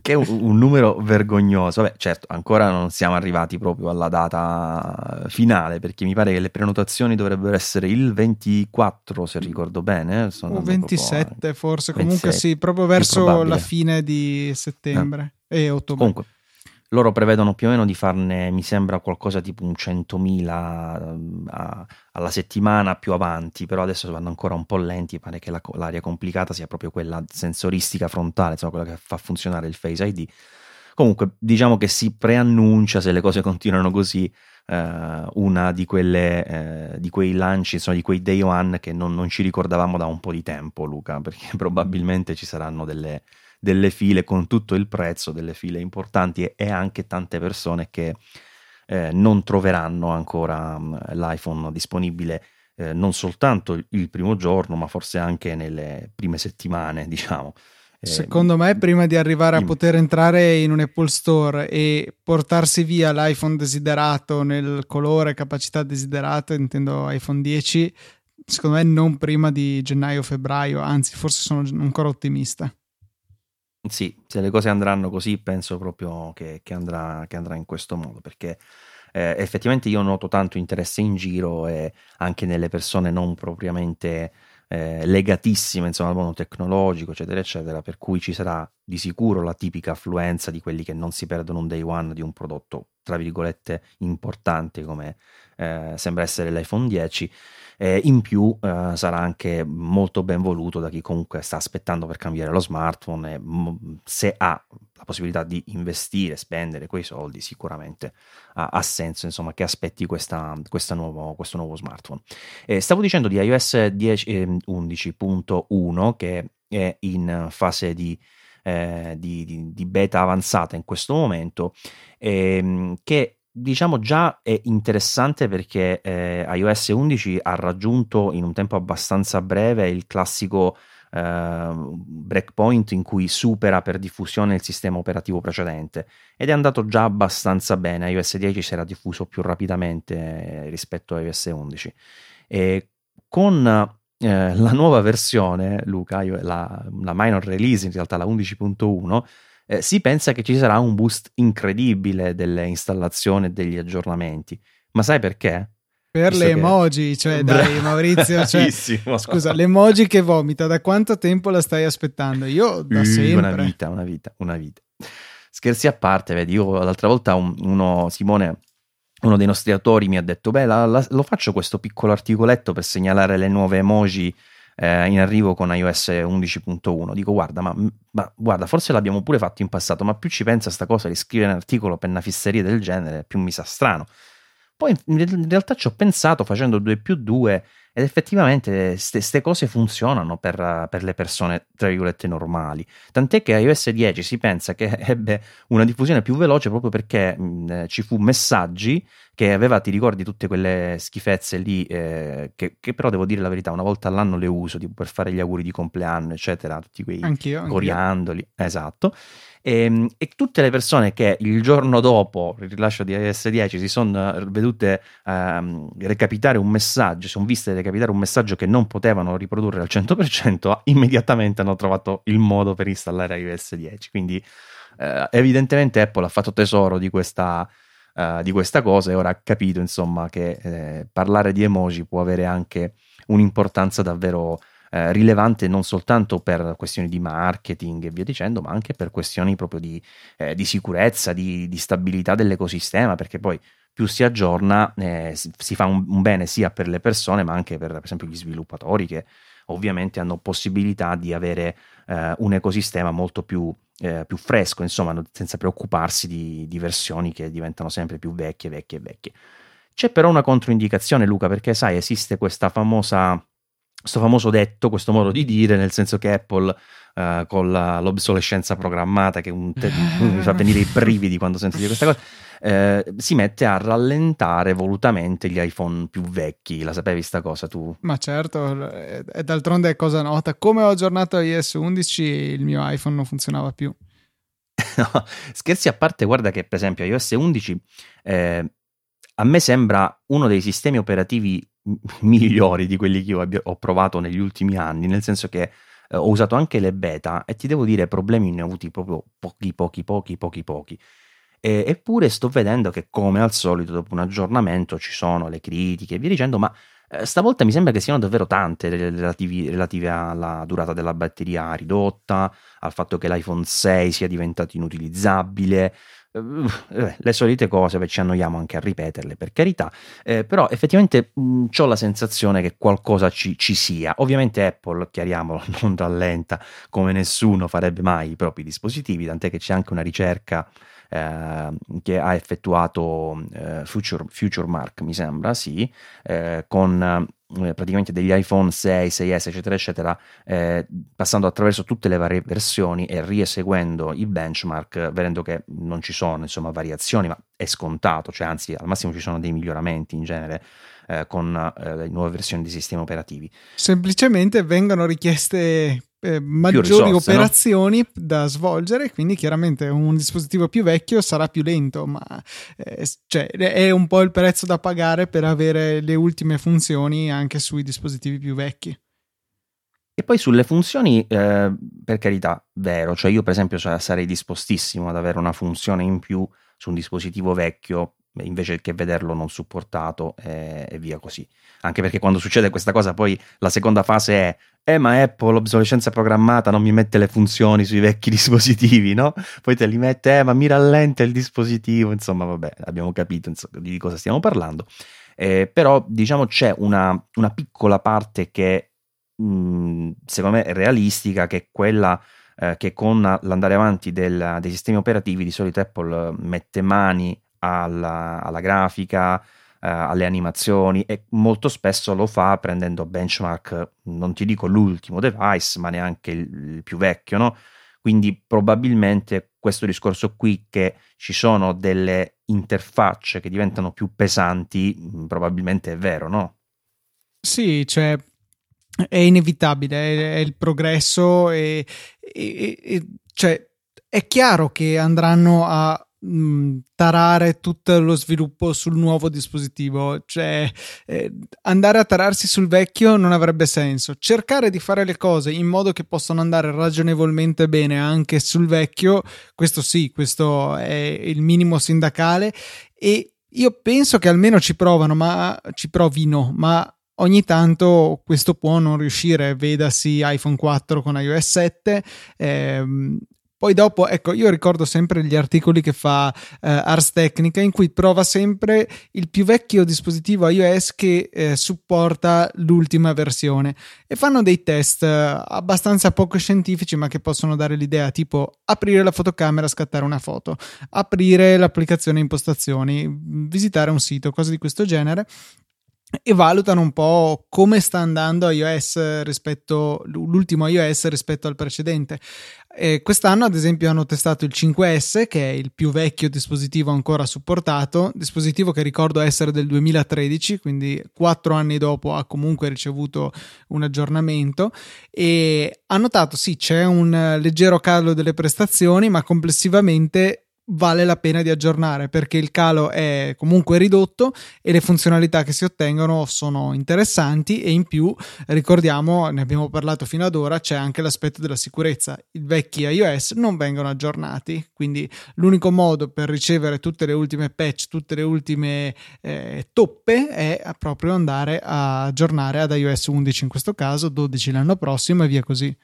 Che è un, un, numero vergognoso. Vabbè, certo, ancora non siamo arrivati proprio alla data finale, perché mi pare che le prenotazioni dovrebbero essere il 24, se ricordo bene. Sono o 27 forse, comunque 26. sì, proprio verso la fine di settembre eh. e ottobre. Comunque loro prevedono più o meno di farne, mi sembra, qualcosa tipo un 100.000 ehm, a, alla settimana più avanti, però adesso vanno ancora un po' lenti, pare che la, l'area complicata sia proprio quella sensoristica frontale, insomma quella che fa funzionare il Face ID. Comunque, diciamo che si preannuncia, se le cose continuano così, eh, una di, quelle, eh, di quei lanci, insomma, di quei day one che non, non ci ricordavamo da un po' di tempo, Luca, perché probabilmente ci saranno delle delle file con tutto il prezzo, delle file importanti e, e anche tante persone che eh, non troveranno ancora mh, l'iPhone disponibile eh, non soltanto il primo giorno, ma forse anche nelle prime settimane, diciamo. Eh, Secondo me, prima di arrivare a poter entrare in un Apple Store e portarsi via l'iPhone desiderato nel colore capacità desiderata, intendo iPhone 10, secondo me non prima di gennaio-febbraio, anzi, forse sono ancora ottimista. Sì, se le cose andranno così, penso proprio che, che, andrà, che andrà, in questo modo, perché eh, effettivamente io noto tanto interesse in giro e anche nelle persone non propriamente eh, legatissime insomma, al mondo tecnologico, eccetera, eccetera, per cui ci sarà di sicuro la tipica affluenza di quelli che non si perdono un day one di un prodotto, tra virgolette, importante come eh, sembra essere l'iPhone 10. Eh, in più eh, sarà anche molto ben voluto da chi comunque sta aspettando per cambiare lo smartphone e m- se ha la possibilità di investire, spendere quei soldi, sicuramente ha, ha senso insomma, che aspetti questa, questa nuovo, questo nuovo smartphone. Eh, stavo dicendo di iOS 10, eh, 11.1 che è in fase di, eh, di, di, di, beta avanzata in questo momento, ehm, che diciamo già è interessante perché eh, iOS 11 ha raggiunto in un tempo abbastanza breve il classico eh, breakpoint in cui supera per diffusione il sistema operativo precedente ed è andato già abbastanza bene. iOS 10 si era diffuso più rapidamente eh, rispetto a iOS 11 e con eh, la nuova versione, Luca, la, la minor release in realtà la 11.1 eh, si pensa che ci sarà un boost incredibile delle installazioni e degli aggiornamenti. Ma sai perché? Per Visto le che... emoji, cioè dai Maurizio, cioè, scusa, l'emoji che vomita, da quanto tempo la stai aspettando? Io da sempre. Una vita, una vita, una vita. Scherzi a parte, vedi, io l'altra volta un, uno, Simone, uno dei nostri autori mi ha detto, beh, la, la, lo faccio questo piccolo articoletto per segnalare le nuove emoji eh, in arrivo con iOS 11.1. Dico, guarda, ma, ma, guarda, forse l'abbiamo pure fatto in passato, ma più ci pensa sta cosa di scrivere un articolo per una fisseria del genere, più mi sa strano. Poi in realtà ci ho pensato facendo 2 più 2 ed effettivamente queste cose funzionano per, per, le persone, tra virgolette, normali. Tant'è che iOS 10 si pensa che ebbe una diffusione più veloce proprio perché mh, ci fu messaggi che aveva, ti ricordi, tutte quelle schifezze lì, eh, che, che, però devo dire la verità, una volta all'anno le uso tipo, per fare gli auguri di compleanno, eccetera, tutti quei anch'io, coriandoli. Anch'io. Esatto. E, ehm, e, tutte le persone che il giorno dopo il rilascio di iOS 10 si sono eh, vedute um, recapitare un messaggio, si sono viste recapitare un messaggio che non potevano riprodurre al 100%, immediatamente hanno trovato il modo per installare iOS 10. Quindi uh, evidentemente Apple ha fatto tesoro di questa, uh, di questa cosa e ora ha capito insomma che eh, parlare di emoji può avere anche un'importanza davvero eh, rilevante non soltanto per questioni di marketing e via dicendo, ma anche per questioni proprio di, eh, di sicurezza, di, di, stabilità dell'ecosistema, perché poi più si aggiorna eh, si fa un, un, bene sia per le persone, ma anche per, per esempio gli sviluppatori che ovviamente hanno possibilità di avere eh, un ecosistema molto più, eh, più, fresco, insomma, senza preoccuparsi di, di versioni che diventano sempre più vecchie, vecchie, vecchie. C'è però una controindicazione, Luca, perché sai, esiste questa famosa questo famoso detto, questo modo di dire, nel senso che Apple uh, con la, l'obsolescenza programmata, che te- mi fa venire i brividi quando sento dire questa cosa, eh, si mette a rallentare volutamente gli iPhone più vecchi. La sapevi sta cosa tu? Ma certo, e d'altronde è cosa nota. Come ho aggiornato iOS 11 il mio iPhone non funzionava più. no, scherzi a parte, guarda che per esempio iOS 11 eh, a me sembra uno dei sistemi operativi migliori di quelli che io abbia, ho provato negli ultimi anni, nel senso che eh, ho usato anche le beta e ti devo dire problemi ne ho avuti proprio pochi, pochi, pochi, pochi, pochi. E, eppure sto vedendo che come al solito dopo un aggiornamento ci sono le critiche e via dicendo, ma eh, stavolta mi sembra che siano davvero tante relativi, relative alla durata della batteria ridotta, al fatto che l'iPhone 6 sia diventato inutilizzabile, le solite cose, ci annoiamo anche a ripeterle per carità, eh, però effettivamente ho la sensazione che qualcosa ci, ci, sia. Ovviamente Apple, chiariamolo, non rallenta come nessuno farebbe mai i propri dispositivi, tant'è che c'è anche una ricerca eh, che ha effettuato eh, Future, Future, Mark, mi sembra, sì, eh, con eh, praticamente degli iPhone 6, 6S, eccetera, eccetera, eh, passando attraverso tutte le varie versioni e rieseguendo i benchmark, vedendo che non ci sono insomma variazioni, ma è scontato, cioè anzi al massimo ci sono dei miglioramenti in genere eh, con eh, le nuove versioni di sistemi operativi. Semplicemente vengono richieste eh, maggiori risorse, operazioni no? da svolgere, quindi chiaramente un dispositivo più vecchio sarà più lento, ma eh, cioè, è un po' il prezzo da pagare per avere le ultime funzioni anche sui dispositivi più vecchi. E poi sulle funzioni, eh, per carità, vero, cioè io per esempio sarei dispostissimo ad avere una funzione in più su un dispositivo vecchio invece che vederlo non supportato e, e, via così. Anche perché quando succede questa cosa poi la seconda fase è eh ma Apple l'obsolescenza programmata non mi mette le funzioni sui vecchi dispositivi, no? Poi te li mette, eh ma mi rallenta il dispositivo, insomma vabbè, abbiamo capito insomma, di cosa stiamo parlando. Eh, però diciamo c'è una, una piccola parte che mh, mm, secondo me è realistica, che è quella eh, che con l'andare avanti del, dei sistemi operativi di solito Apple mette mani alla, alla grafica, eh, alle animazioni e molto spesso lo fa prendendo benchmark, non ti dico l'ultimo device, ma neanche il, più vecchio, no? Quindi probabilmente questo discorso qui che ci sono delle interfacce che diventano più pesanti, mm, probabilmente è vero, no? Sì, cioè è inevitabile, è, il progresso e, cioè è chiaro che andranno a mm, tarare tutto lo sviluppo sul nuovo dispositivo, cioè eh, andare a tararsi sul vecchio non avrebbe senso. Cercare di fare le cose in modo che possano andare ragionevolmente bene anche sul vecchio, questo sì, questo è il minimo sindacale. E io penso che almeno ci provano, ma ci provino, ma ogni tanto questo può non riuscire, vedasi iPhone 4 con iOS 7, ehm, poi dopo, ecco, io ricordo sempre gli articoli che fa eh, Ars Technica in cui prova sempre il più vecchio dispositivo iOS che eh, supporta l'ultima versione. E fanno dei test eh, abbastanza poco scientifici ma che possono dare l'idea tipo aprire la fotocamera, scattare una foto, aprire l'applicazione impostazioni, visitare un sito, cose di questo genere e valutano un po' come sta andando iOS rispetto l'ultimo iOS rispetto al precedente. E quest'anno, ad esempio, hanno testato il 5S, che è il più vecchio dispositivo ancora supportato, dispositivo che ricordo essere del 2013, quindi quattro anni dopo ha comunque ricevuto un aggiornamento e ha notato sì, c'è un leggero calo delle prestazioni, ma complessivamente vale la pena di aggiornare perché il calo è comunque ridotto e le funzionalità che si ottengono sono interessanti e in più ricordiamo, ne abbiamo parlato fino ad ora, c'è anche l'aspetto della sicurezza. I vecchi iOS non vengono aggiornati, quindi l'unico modo per ricevere tutte le ultime patch, tutte le ultime eh, toppe è proprio andare a aggiornare ad iOS 11 in questo caso, 12 l'anno prossimo e via così.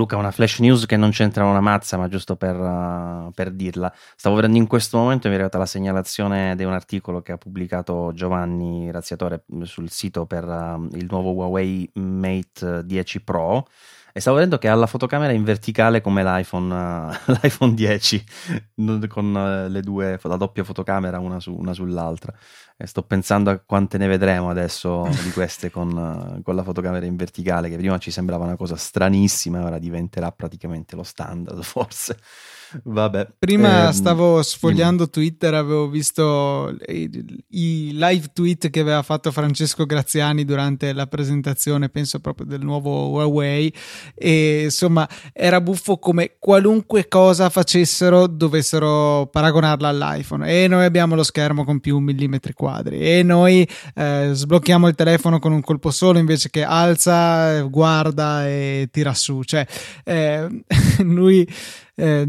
Luca, una flash news che non c'entra una mazza, ma giusto per, uh, per dirla. Stavo vedendo in questo momento, mi è arrivata la segnalazione di un articolo che ha pubblicato Giovanni Razziatore sul sito per uh, il nuovo Huawei Mate 10 Pro e stavo vedendo che ha la fotocamera in verticale come l'iPhone, uh, l'iPhone 10, con uh, le due, la doppia fotocamera una, su, una sull'altra. E sto pensando a quante ne vedremo adesso di queste con, uh, con, la fotocamera in verticale, che prima ci sembrava una cosa stranissima, ora diventerà praticamente lo standard, forse. Vabbè. Prima ehm, stavo sfogliando dimmi. Twitter, avevo visto i, i, live tweet che aveva fatto Francesco Graziani durante la presentazione, penso proprio del nuovo Huawei. E insomma, era buffo come qualunque cosa facessero dovessero paragonarla all'iPhone. E noi abbiamo lo schermo con più millimetri quadri. E noi eh, sblocchiamo il telefono con un colpo solo invece che alza, guarda e tira su. Cioè, eh, lui eh,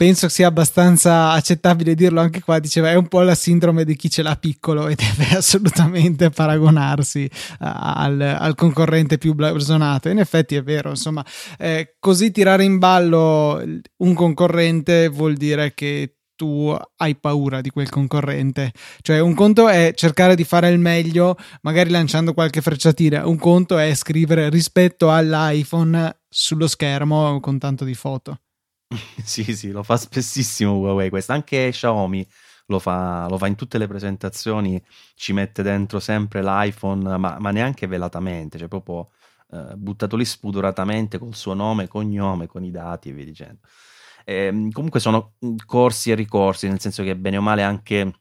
penso sia abbastanza accettabile dirlo anche qua, diceva è un po' la sindrome di chi ce l'ha piccolo e deve assolutamente paragonarsi al, al concorrente più blasonato. In effetti è vero, insomma, eh, così tirare in ballo un concorrente vuol dire che tu hai paura di quel concorrente. Cioè, un conto è cercare di fare il meglio, magari lanciando qualche frecciatina, un conto è scrivere rispetto all'iPhone sullo schermo con tanto di foto. sì, sì, lo fa spessissimo Huawei questo, anche Xiaomi lo fa, lo fa, in tutte le presentazioni, ci mette dentro sempre l'iPhone, ma, ma neanche velatamente, cioè proprio eh, buttato lì spudoratamente col suo nome, cognome, con i dati e via dicendo. E, ehm, comunque sono corsi e ricorsi, nel senso che bene o male anche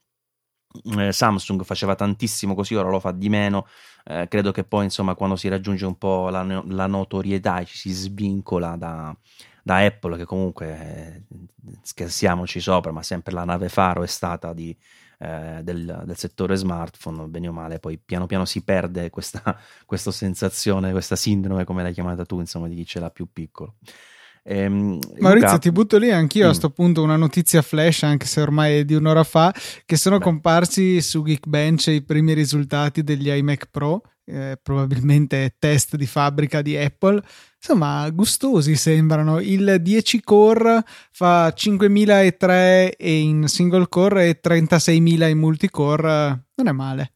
eh, Samsung faceva tantissimo così, ora lo fa di meno. Eh, credo che poi, insomma, quando si raggiunge un po' la, la notorietà, ci si svincola da, da Apple, che comunque eh, scherziamoci sopra, ma sempre la nave faro è stata di, eh, del, del, settore smartphone, bene o male, poi piano piano si perde questa, questa sensazione, questa sindrome, come l'hai chiamata tu, insomma, di chi ce l'ha più piccolo. Ehm, Maurizio, Luca... ti butto lì anch'io mm. a questo punto una notizia flash, anche se ormai è di un'ora fa, che sono Beh. comparsi su Geekbench i primi risultati degli iMac Pro, eh, probabilmente test di fabbrica di Apple. Insomma, gustosi sembrano. Il 10 core fa 5003 e in single core e 36000 in multicore. Non è male.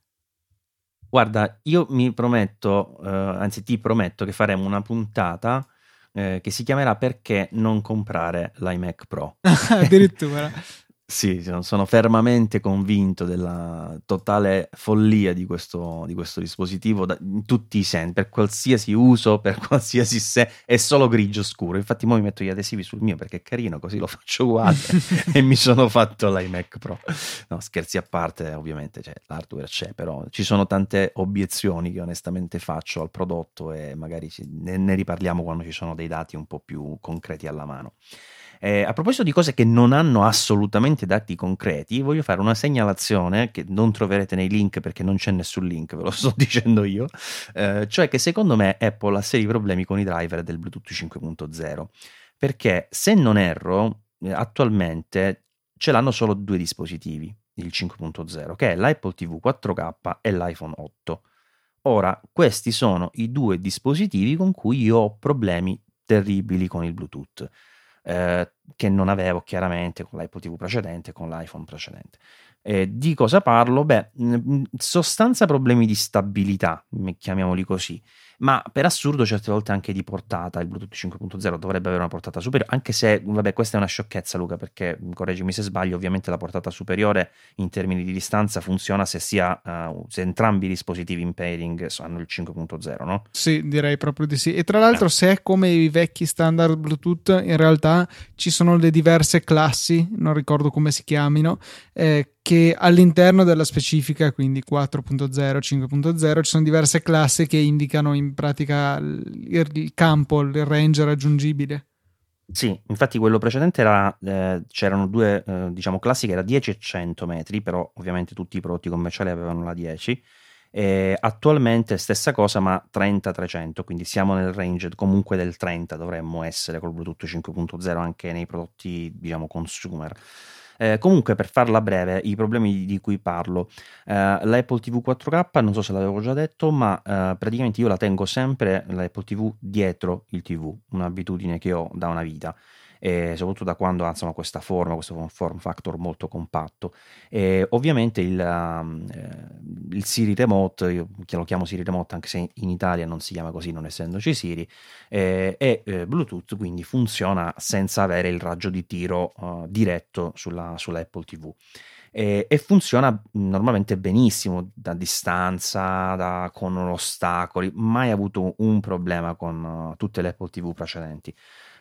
Guarda, io mi prometto, eh, anzi ti prometto che faremo una puntata eh, che si chiamerà Perché non comprare l'iMac Pro. Addirittura. Sì, sono fermamente convinto della totale follia di questo, di questo dispositivo da, in tutti i sensi, per qualsiasi uso, per qualsiasi se, è solo grigio scuro. Infatti, ora mi metto gli adesivi sul mio perché è carino, così lo faccio uguale e mi sono fatto l'iMac Pro. No, scherzi a parte, ovviamente cioè, l'hardware c'è, però ci sono tante obiezioni che onestamente faccio al prodotto e magari ne, ne riparliamo quando ci sono dei dati un po' più concreti alla mano. Eh, a proposito di cose che non hanno assolutamente dati concreti, voglio fare una segnalazione che non troverete nei link perché non c'è nessun link, ve lo sto dicendo io, eh, cioè che secondo me Apple ha seri problemi con i driver del Bluetooth 5.0, perché se non erro, eh, attualmente ce l'hanno solo due dispositivi, il 5.0, che è l'Apple TV 4K e l'iPhone 8. Ora, questi sono i due dispositivi con cui io ho problemi terribili con il Bluetooth eh, che non avevo chiaramente con l'iPod TV precedente e con l'iPhone precedente. Eh, di cosa parlo? Beh, sostanza problemi di stabilità, chiamiamoli così ma per assurdo certe volte anche di portata il Bluetooth 5.0 dovrebbe avere una portata superiore anche se vabbè questa è una sciocchezza Luca perché correggimi se sbaglio ovviamente la portata superiore in termini di distanza funziona se, sia, uh, se entrambi i dispositivi in pairing hanno il 5.0 no? Sì direi proprio di sì e tra l'altro eh. se è come i vecchi standard Bluetooth in realtà ci sono le diverse classi non ricordo come si chiamino eh, che all'interno della specifica, quindi 4.0, 5.0, ci sono diverse classi che indicano in pratica il, campo, il range raggiungibile. Sì, infatti quello precedente era, eh, c'erano due eh, diciamo classi che era 10 e 100 metri, però ovviamente tutti i prodotti commerciali avevano la 10. E attualmente stessa cosa, ma 30-300, quindi siamo nel range comunque del 30, dovremmo essere col Bluetooth 5.0 anche nei prodotti diciamo consumer. Eh, comunque, per farla breve, i problemi di cui parlo, eh, l'Apple TV 4K, non so se l'avevo già detto, ma eh, praticamente io la tengo sempre l'Apple TV dietro il TV, un'abitudine che ho da una vita e soprattutto da quando insomma, questa forma, questo form factor molto compatto. E ovviamente il, um, eh, il, Siri Remote, io lo chiamo Siri Remote anche se in Italia non si chiama così, non essendoci Siri, eh, è eh, Bluetooth, quindi funziona senza avere il raggio di tiro uh, diretto sulla, sulla Apple TV. E, funziona normalmente benissimo da distanza, da, con ostacoli, mai avuto un problema con tutte le Apple TV precedenti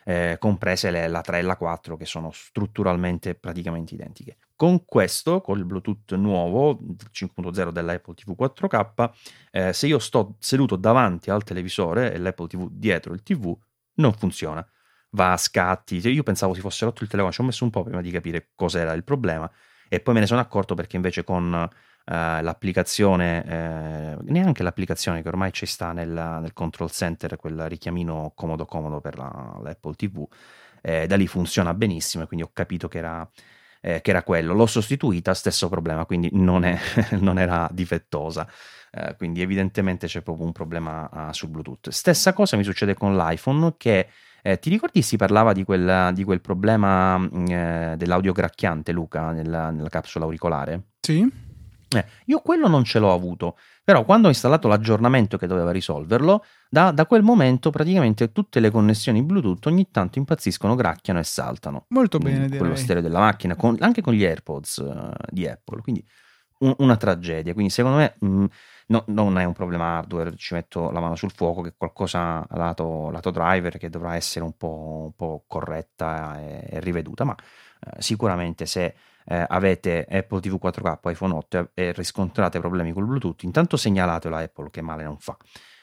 eh, comprese le, la 3 e la 4 che sono strutturalmente praticamente identiche. Con questo, con il Bluetooth nuovo 5.0 dell'Apple TV 4K, eh, se io sto seduto davanti al televisore e l'Apple TV dietro il TV, non funziona. Va a scatti. Io pensavo si fosse rotto il telefono, ci ho messo un po' prima di capire cos'era il problema e poi me ne sono accorto perché invece con Uh, l'applicazione, eh, neanche l'applicazione che ormai ci sta nel, nel, control center, quel richiamino comodo comodo per la, l'Apple TV, eh, da lì funziona benissimo e quindi ho capito che era, eh, che era quello. L'ho sostituita, stesso problema, quindi non, è, non era difettosa. Eh, quindi evidentemente c'è proprio un problema uh, sul Bluetooth. Stessa cosa mi succede con l'iPhone che eh, ti ricordi si parlava di quel, di quel problema eh, dell'audio gracchiante, Luca, nella, nella capsula auricolare? Sì. Eh, io quello non ce l'ho avuto, però quando ho installato l'aggiornamento che doveva risolverlo, da, da, quel momento praticamente tutte le connessioni Bluetooth ogni tanto impazziscono, gracchiano e saltano. Molto bene, mm, Quello stereo della macchina, con, anche con gli AirPods uh, di Apple, quindi un, una tragedia. Quindi secondo me mh, mm, no, non è un problema hardware, ci metto la mano sul fuoco, che qualcosa lato, lato driver che dovrà essere un po', un po corretta e, e riveduta, ma uh, sicuramente se eh, avete Apple TV 4K, iPhone 8 e riscontrate problemi col Bluetooth, intanto segnalatelo a Apple che male non fa.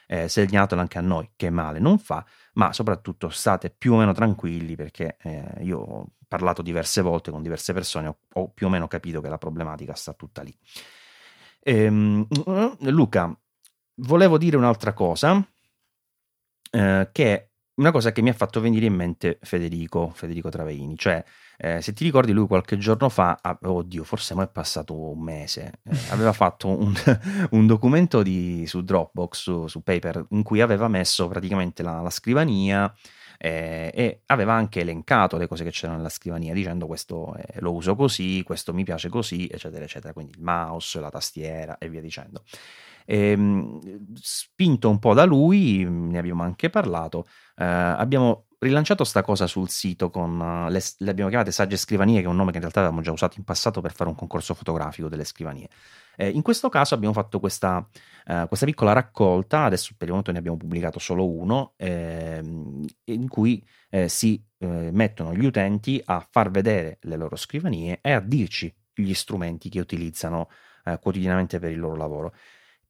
Eh, segnalatelo anche a noi che male non fa, ma soprattutto state più o meno tranquilli perché eh, io ho parlato diverse volte con diverse persone, ho, ho, più o meno capito che la problematica sta tutta lì. Ehm, Luca, volevo dire un'altra cosa, eh, che una cosa che mi ha fatto venire in mente Federico, Federico Traveini, cioè eh, se ti ricordi lui qualche giorno fa, ah, oddio forse mo è passato un mese, eh, aveva fatto un, un documento di, su Dropbox, su, su, Paper, in cui aveva messo praticamente la, la scrivania eh, e aveva anche elencato le cose che c'erano nella scrivania dicendo questo eh, lo uso così, questo mi piace così, eccetera, eccetera, quindi il mouse, la tastiera e via dicendo. E, ehm, spinto un po' da lui, ne abbiamo anche parlato, eh, abbiamo rilanciato sta cosa sul sito con uh, le, le, abbiamo chiamate Sagge Scrivanie, che è un nome che in realtà avevamo già usato in passato per fare un concorso fotografico delle scrivanie. Eh, in questo caso abbiamo fatto questa, uh, questa, piccola raccolta, adesso per il momento ne abbiamo pubblicato solo uno, eh, in cui eh, si eh, mettono gli utenti a far vedere le loro scrivanie e a dirci gli strumenti che utilizzano eh, quotidianamente per il loro lavoro.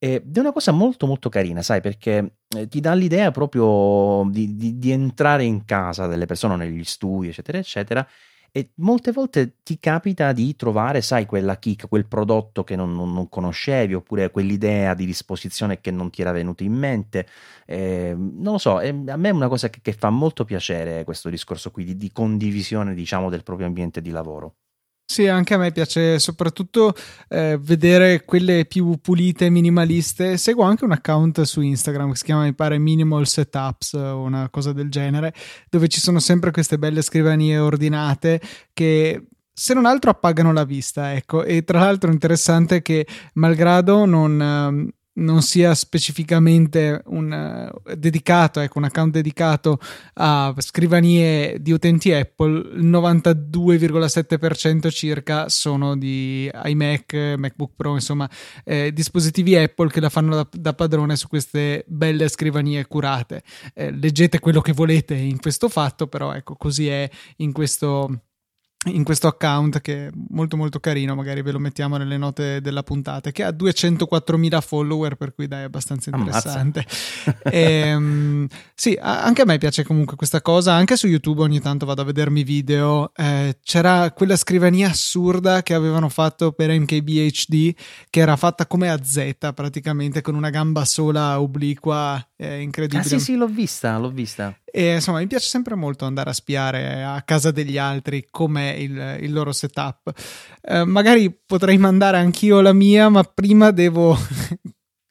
Ed è una cosa molto molto carina, sai, perché eh, ti dà l'idea proprio di, di, di, entrare in casa delle persone, negli studi, eccetera, eccetera. E molte volte ti capita di trovare, sai, quella kick, quel prodotto che non, non, non conoscevi, oppure quell'idea di disposizione che non ti era venuta in mente. Eh, non lo so, eh, a me è una cosa che, che, fa molto piacere questo discorso qui di, di condivisione, diciamo, del proprio ambiente di lavoro. Sì, anche a me piace soprattutto eh, vedere quelle più pulite, minimaliste. Seguo anche un account su Instagram che si chiama, mi pare, Minimal Setups o una cosa del genere, dove ci sono sempre queste belle scrivanie ordinate che se non altro appagano la vista, ecco. E tra l'altro è interessante che, malgrado non, ehm, non sia specificamente un, uh, dedicato, ecco, un account dedicato a scrivanie di utenti Apple, il 92,7% circa sono di iMac, MacBook Pro, insomma, eh, dispositivi Apple che la fanno da, da, padrone su queste belle scrivanie curate. Eh, leggete quello che volete in questo fatto, però ecco, così è in questo in questo account che è molto molto carino, magari ve lo mettiamo nelle note della puntata, che ha 204.000 follower, per cui dai è abbastanza interessante. e, ehm, sì, anche a me piace comunque questa cosa, anche su YouTube ogni tanto vado a vedermi video, eh, c'era quella scrivania assurda che avevano fatto per MKBHD, che era fatta come a Z praticamente, con una gamba sola obliqua, eh, incredibile. Ah sì sì, l'ho vista, l'ho vista. E insomma, mi piace sempre molto andare a spiare a casa degli altri com'è il, il loro setup. Eh, magari potrei mandare anch'io la mia, ma prima devo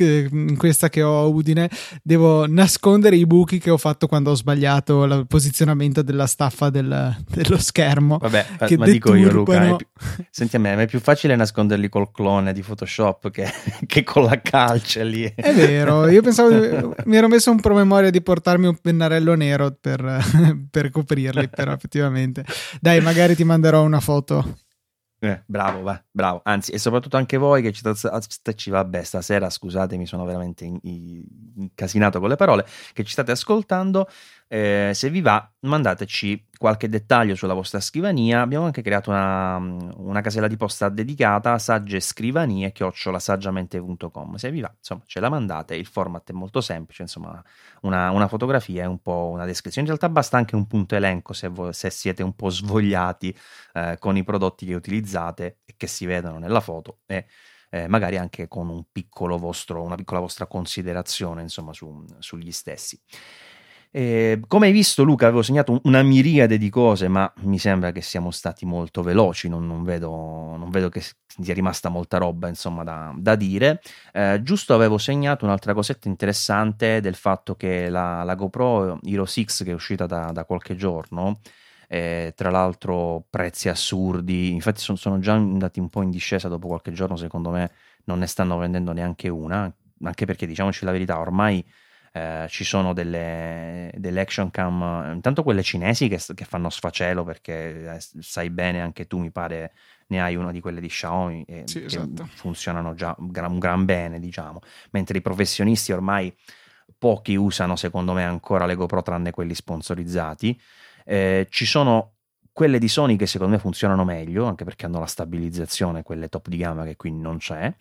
in questa che ho a Udine, devo nascondere i buchi che ho fatto quando ho sbagliato il posizionamento della staffa del, dello schermo. Vabbè, che ma dico io, Luca. Più, senti a me, è più facile nasconderli col clone di Photoshop che, che con la calce lì. È vero, io pensavo, mi ero messo un promemoria di portarmi un pennarello nero per, per coprirli, però effettivamente. Dai, magari ti manderò una foto. Eh, bravo, va, bravo. Anzi, e soprattutto anche voi che ci, ci vabbè, stasera scusatemi, sono veramente incasinato con le parole, che ci state ascoltando. Eh, se vi va, mandateci qualche dettaglio sulla vostra scrivania. Abbiamo anche creato una, una casella di posta dedicata a sagge scrivanie chiocciolasaggiamente.com. Se vi va, insomma, ce la mandate. Il format è molto semplice, insomma, una, una fotografia e un po' una descrizione. In realtà basta anche un punto elenco se, voi, se siete un po' svogliati eh, con i prodotti che utilizzate e che si vedono nella foto. E, eh, magari anche con un vostro, una piccola vostra considerazione insomma, su, sugli stessi. Eh, come hai visto, Luca, avevo segnato una miriade di cose, ma mi sembra che siamo stati molto veloci. Non, non, vedo, non vedo, che sia rimasta molta roba insomma, da, da dire. Eh, giusto avevo segnato un'altra cosetta interessante del fatto che la, la GoPro Hero 6 che è uscita da, da qualche giorno. Eh, tra l'altro prezzi assurdi, infatti sono, sono, già andati un po' in discesa dopo qualche giorno, secondo me non ne stanno vendendo neanche una, anche perché diciamoci la verità, ormai eh, ci sono delle, delle, action cam, intanto quelle cinesi che, che fanno sfacelo perché eh, sai bene anche tu mi pare ne hai una di quelle di Xiaomi e sì, esatto. funzionano già un gran, gran bene diciamo, mentre i professionisti ormai pochi usano secondo me ancora le GoPro tranne quelli sponsorizzati. Eh, ci sono quelle di Sony che secondo me funzionano meglio, anche perché hanno la stabilizzazione, quelle top di gamma che qui non c'è.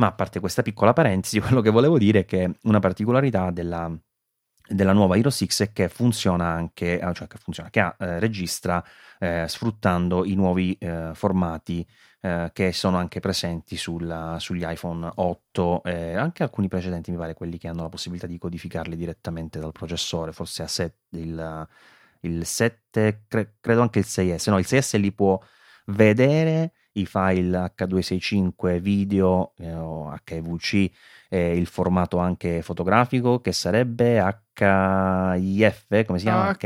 Ma a parte questa piccola parentesi, quello che volevo dire è che una particolarità della, della nuova Hero 6 è che funziona anche, ah, cioè che funziona, che ha, eh, registra eh, sfruttando i nuovi eh, formati eh, che sono anche presenti sulla, sugli iPhone 8 e anche alcuni precedenti, mi pare, quelli che hanno la possibilità di codificarli direttamente dal processore, forse a set, il, il 7, cre- credo anche il 6S, no, il 6S li può vedere i file H265 video eh, o HEVC eh, il formato anche fotografico che sarebbe HIF, come si chiama?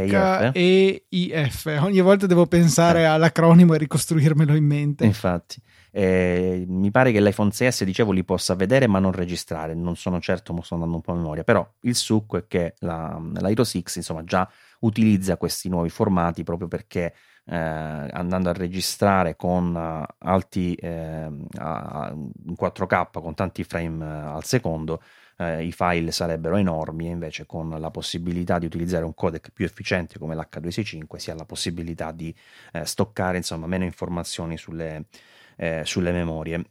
HIF. Ogni volta devo pensare eh. all'acronimo e ricostruirmelo in mente. Infatti. Mi pare che l'iPhone 6S, dicevo, li possa vedere ma non registrare, non sono certo, ma sto andando un po' a memoria, però il succo è che la, la Hero 6 insomma già utilizza questi nuovi formati proprio perché eh, andando a registrare con uh, alti eh, in 4K con tanti frame uh, al secondo eh, i file sarebbero enormi e invece con la possibilità di utilizzare un codec più efficiente come l'H265 si ha la possibilità di eh, stoccare insomma meno informazioni sulle, eh, sulle memorie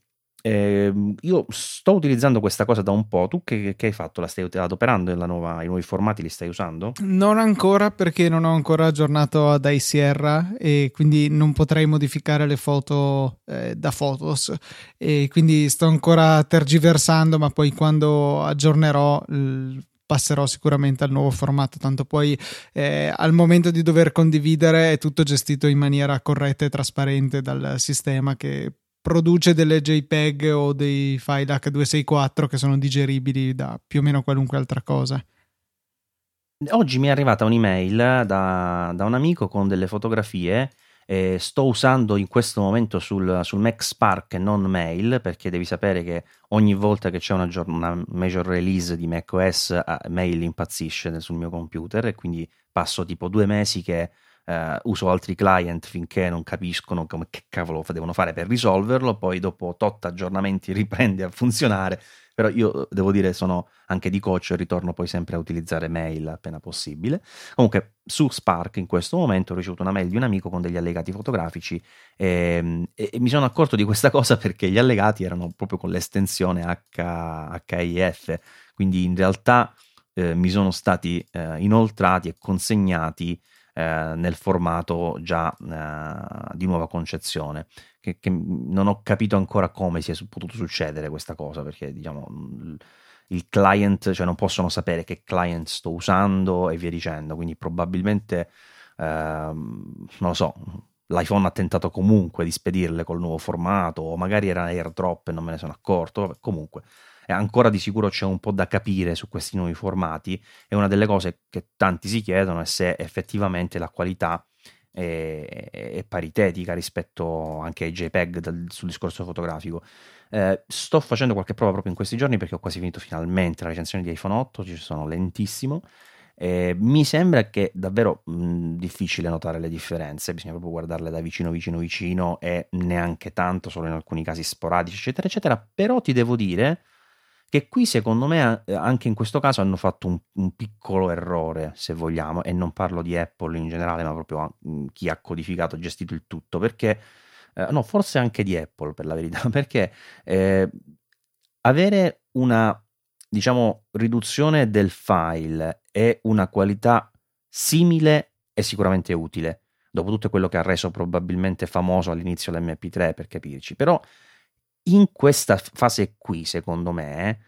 eh, io sto utilizzando questa cosa da un po'. Tu che, che hai fatto? La stai adoperando nuova, i nuovi formati? Li stai usando? Non ancora perché non ho ancora aggiornato ad iSierra e quindi non potrei modificare le foto eh, da Photos. E quindi sto ancora tergiversando, ma poi quando aggiornerò. L- passerò sicuramente al nuovo formato, tanto poi eh, al momento di dover condividere è tutto gestito in maniera corretta e trasparente dal sistema che produce delle JPEG o dei file H264 che sono digeribili da più o meno qualunque altra cosa. Oggi mi è arrivata un'email da, da un amico con delle fotografie. Eh, sto usando in questo momento sul, sul, Mac Spark non Mail perché devi sapere che ogni volta che c'è una, una major release di macOS eh, Mail impazzisce sul mio computer e quindi passo tipo due mesi che Uh, uso altri client finché non capiscono come che cavolo devono fare per risolverlo, poi dopo tot aggiornamenti riprende a funzionare, però io devo dire sono anche di coach ritorno poi sempre a utilizzare mail appena possibile. Comunque su Spark in questo momento ho ricevuto una mail di un amico con degli allegati fotografici e, ehm, e, e mi sono accorto di questa cosa perché gli allegati erano proprio con l'estensione H, HIF, quindi in realtà eh, mi sono stati eh, inoltrati e consegnati eh, nel formato già eh, di nuova concezione. Che, che, non ho capito ancora come sia potuto succedere questa cosa, perché diciamo il client, cioè non possono sapere che client sto usando e via dicendo, quindi probabilmente eh, non lo so. L'iPhone ha tentato comunque di spedirle col nuovo formato, o magari era airdrop e non me ne sono accorto. Vabbè, comunque, e ancora di sicuro c'è un po' da capire su questi nuovi formati e una delle cose che tanti si chiedono è se effettivamente la qualità è, è paritetica rispetto anche ai JPEG dal, sul discorso fotografico. Eh, sto facendo qualche prova proprio in questi giorni perché ho quasi finito finalmente la recensione di iPhone 8, ci sono lentissimo. Eh, mi sembra che davvero mh, difficile notare le differenze, bisogna proprio guardarle da vicino, vicino, vicino e neanche tanto, solo in alcuni casi sporadici, eccetera, eccetera. Però ti devo dire che qui secondo me eh, anche in questo caso hanno fatto un, un, piccolo errore, se vogliamo, e non parlo di Apple in generale, ma proprio mm, chi ha codificato, gestito il tutto, perché, eh, no, forse anche di Apple per la verità, perché eh, avere una, diciamo, riduzione del file e una qualità simile è sicuramente utile, dopo tutto quello che ha reso probabilmente famoso all'inizio l'MP3, per capirci, però in questa fase qui, secondo me,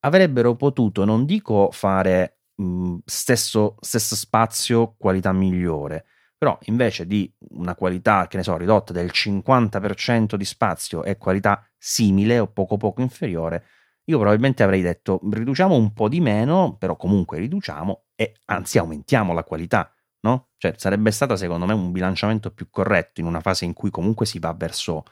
avrebbero potuto, non dico fare mh, stesso, stesso spazio, qualità migliore, però invece di una qualità, che ne so, ridotta del 50% di spazio e qualità simile o poco poco inferiore, io probabilmente avrei detto riduciamo un po' di meno, però comunque riduciamo e anzi aumentiamo la qualità, no? Cioè sarebbe stato secondo me un bilanciamento più corretto in una fase in cui comunque si va verso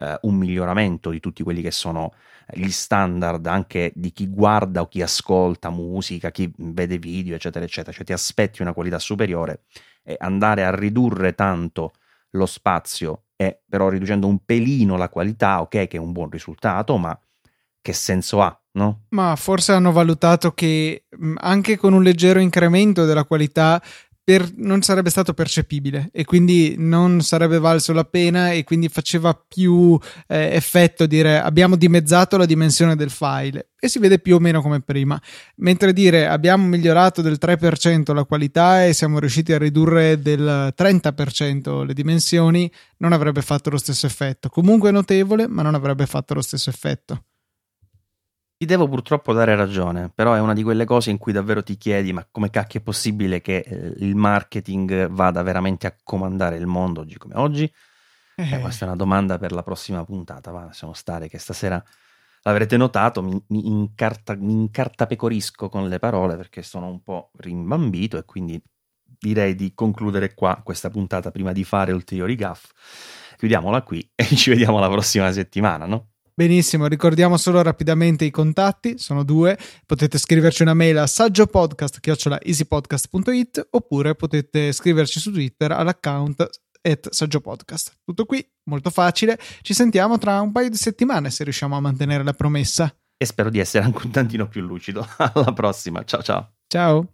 eh, un miglioramento di tutti quelli che sono gli standard anche di chi guarda o chi ascolta musica, chi vede video, eccetera, eccetera. Cioè ti aspetti una qualità superiore e andare a ridurre tanto lo spazio e però riducendo un pelino la qualità, ok, che è un buon risultato, ma che senso ha? No? Ma forse hanno valutato che anche con un leggero incremento della qualità per, non sarebbe stato percepibile e quindi non sarebbe valso la pena e quindi faceva più eh, effetto dire abbiamo dimezzato la dimensione del file e si vede più o meno come prima, mentre dire abbiamo migliorato del 3% la qualità e siamo riusciti a ridurre del 30% le dimensioni non avrebbe fatto lo stesso effetto. Comunque notevole, ma non avrebbe fatto lo stesso effetto. Ti devo purtroppo dare ragione, però è una di quelle cose in cui davvero ti chiedi ma come cacchio è possibile che eh, il marketing vada veramente a comandare il mondo oggi come oggi? Eh. Eh, questa è una domanda per la prossima puntata, va, lasciamo stare che stasera l'avrete notato, mi, mi, incarta, mi incartapecorisco con le parole perché sono un po' rimbambito e quindi direi di concludere qua questa puntata prima di fare ulteriori gaff. Chiudiamola qui e ci vediamo la prossima settimana, no? Benissimo, ricordiamo solo rapidamente i contatti, sono due, potete scriverci una mail a saggiopodcast.easypodcast.it oppure potete scriverci su Twitter all'account at saggiopodcast. Tutto qui, molto facile, ci sentiamo tra un paio di settimane se riusciamo a mantenere la promessa. E spero di essere anche un tantino più lucido. Alla prossima, ciao ciao. Ciao.